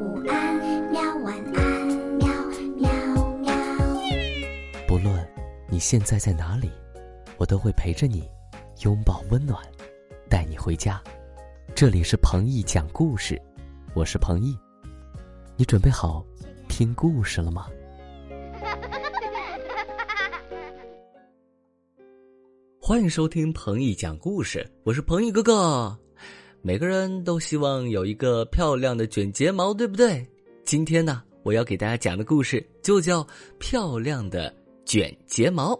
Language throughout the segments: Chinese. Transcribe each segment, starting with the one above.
午安，喵晚安，喵喵喵。不论你现在在哪里，我都会陪着你，拥抱温暖，带你回家。这里是彭毅讲故事，我是彭毅。你准备好听故事了吗？欢迎收听彭毅讲故事，我是彭毅哥哥。每个人都希望有一个漂亮的卷睫毛，对不对？今天呢，我要给大家讲的故事就叫《漂亮的卷睫毛》。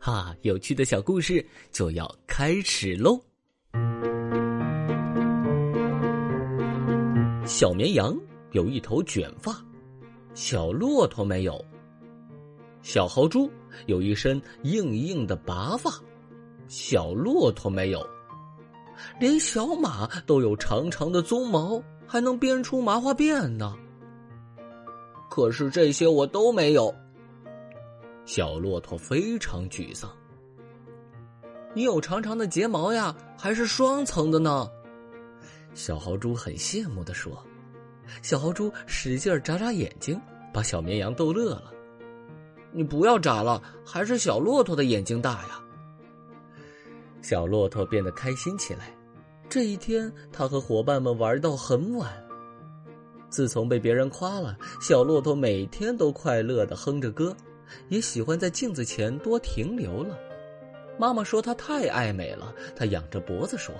哈，有趣的小故事就要开始喽！小绵羊有一头卷发，小骆驼没有；小豪猪有一身硬硬的拔发，小骆驼没有。连小马都有长长的鬃毛，还能编出麻花辫呢。可是这些我都没有。小骆驼非常沮丧。你有长长的睫毛呀，还是双层的呢？小豪猪很羡慕的说。小豪猪使劲眨眨眼睛，把小绵羊逗乐了。你不要眨了，还是小骆驼的眼睛大呀。小骆驼变得开心起来。这一天，他和伙伴们玩到很晚。自从被别人夸了，小骆驼每天都快乐的哼着歌，也喜欢在镜子前多停留了。妈妈说他太爱美了，他仰着脖子说：“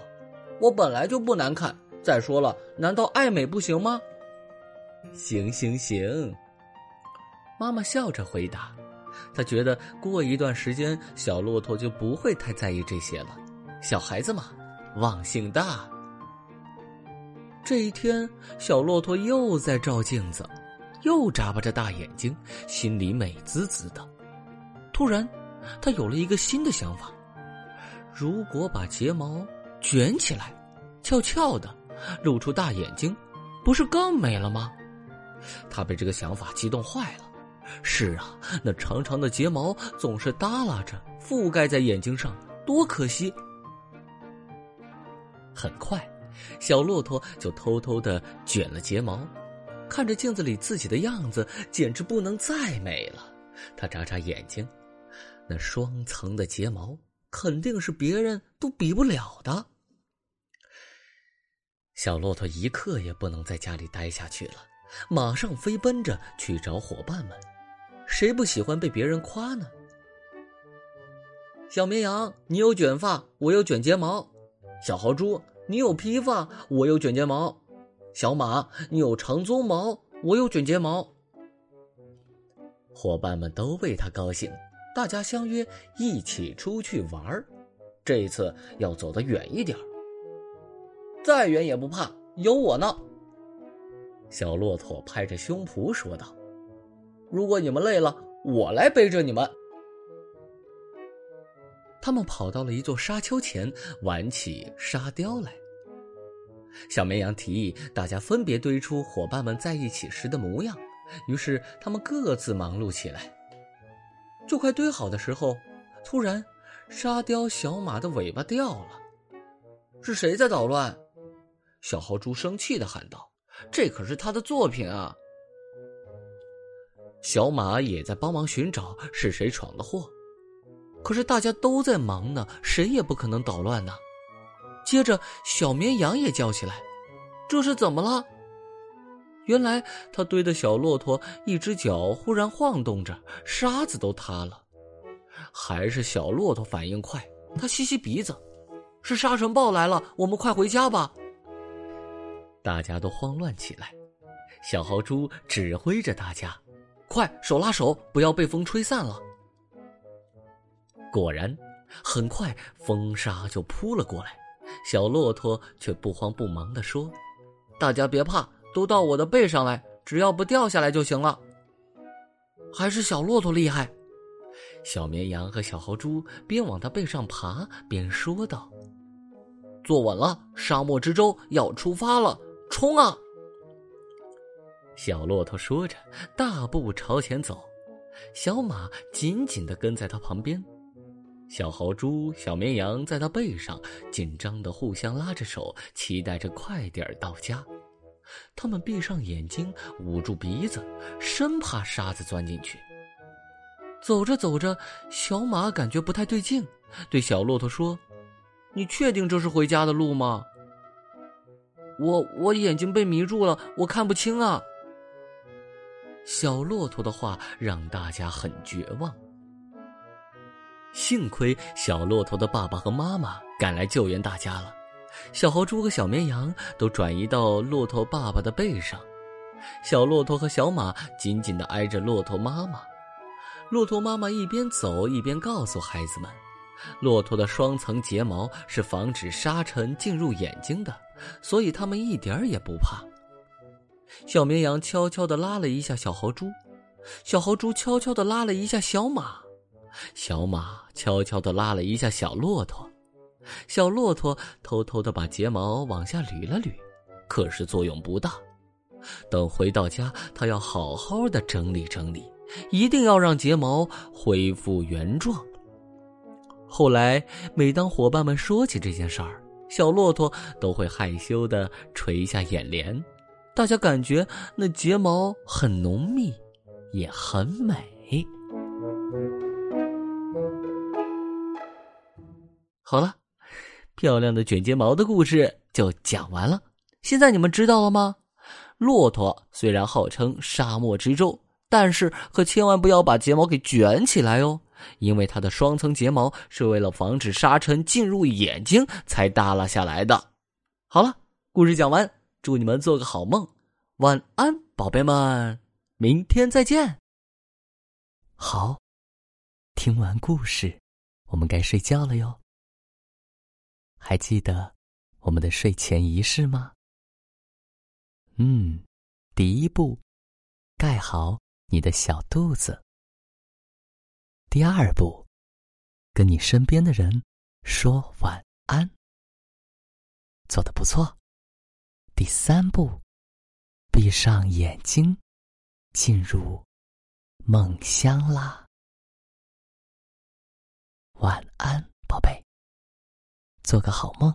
我本来就不难看。再说了，难道爱美不行吗？”“行行行。”妈妈笑着回答。他觉得过一段时间，小骆驼就不会太在意这些了。小孩子嘛，忘性大。这一天，小骆驼又在照镜子，又眨巴着大眼睛，心里美滋滋的。突然，他有了一个新的想法：如果把睫毛卷起来，翘翘的，露出大眼睛，不是更美了吗？他被这个想法激动坏了。是啊，那长长的睫毛总是耷拉着，覆盖在眼睛上，多可惜！很快，小骆驼就偷偷的卷了睫毛，看着镜子里自己的样子，简直不能再美了。他眨眨眼睛，那双层的睫毛肯定是别人都比不了的。小骆驼一刻也不能在家里待下去了，马上飞奔着去找伙伴们。谁不喜欢被别人夸呢？小绵羊，你有卷发，我有卷睫毛；小豪猪，你有披发，我有卷睫毛；小马，你有长鬃毛，我有卷睫毛。伙伴们都为他高兴，大家相约一起出去玩儿。这次要走得远一点再远也不怕，有我呢。小骆驼拍着胸脯说道。如果你们累了，我来背着你们。他们跑到了一座沙丘前，玩起沙雕来。小绵羊提议大家分别堆出伙伴们在一起时的模样，于是他们各自忙碌起来。就快堆好的时候，突然，沙雕小马的尾巴掉了。是谁在捣乱？小豪猪生气的喊道：“这可是他的作品啊！”小马也在帮忙寻找是谁闯的祸，可是大家都在忙呢，谁也不可能捣乱呢。接着，小绵羊也叫起来：“这是怎么了？”原来他堆的小骆驼一只脚忽然晃动着，沙子都塌了。还是小骆驼反应快，他吸吸鼻子：“是沙尘暴来了，我们快回家吧！”大家都慌乱起来，小豪猪指挥着大家。快，手拉手，不要被风吹散了。果然，很快风沙就扑了过来。小骆驼却不慌不忙地说：“大家别怕，都到我的背上来，只要不掉下来就行了。”还是小骆驼厉害。小绵羊和小豪猪边往他背上爬，边说道：“坐稳了，沙漠之舟要出发了，冲啊！”小骆驼说着，大步朝前走，小马紧紧的跟在他旁边，小豪猪、小绵羊在他背上，紧张的互相拉着手，期待着快点到家。他们闭上眼睛，捂住鼻子，生怕沙子钻进去。走着走着，小马感觉不太对劲，对小骆驼说：“你确定这是回家的路吗？”“我我眼睛被迷住了，我看不清啊。”小骆驼的话让大家很绝望。幸亏小骆驼的爸爸和妈妈赶来救援大家了，小豪猪和小绵羊都转移到骆驼爸爸的背上，小骆驼和小马紧紧的挨着骆驼妈妈。骆驼妈妈一边走一边告诉孩子们：“骆驼的双层睫毛是防止沙尘进入眼睛的，所以他们一点也不怕。”小绵羊悄悄地拉了一下小豪猪，小豪猪悄悄地拉了一下小马。小马悄悄地拉了一下小骆驼，小骆驼偷偷地把睫毛往下捋了捋，可是作用不大。等回到家，他要好好的整理整理，一定要让睫毛恢复原状。后来，每当伙伴们说起这件事儿，小骆驼都会害羞地垂下眼帘。大家感觉那睫毛很浓密，也很美。好了，漂亮的卷睫毛的故事就讲完了。现在你们知道了吗？骆驼虽然号称沙漠之舟，但是可千万不要把睫毛给卷起来哦，因为它的双层睫毛是为了防止沙尘进入眼睛才耷拉下来的。好了，故事讲完，祝你们做个好梦，晚安，宝贝们，明天再见。好，听完故事，我们该睡觉了哟。还记得我们的睡前仪式吗？嗯，第一步，盖好你的小肚子。第二步，跟你身边的人说晚安。做的不错。第三步，闭上眼睛，进入梦乡啦。晚安，宝贝。做个好梦。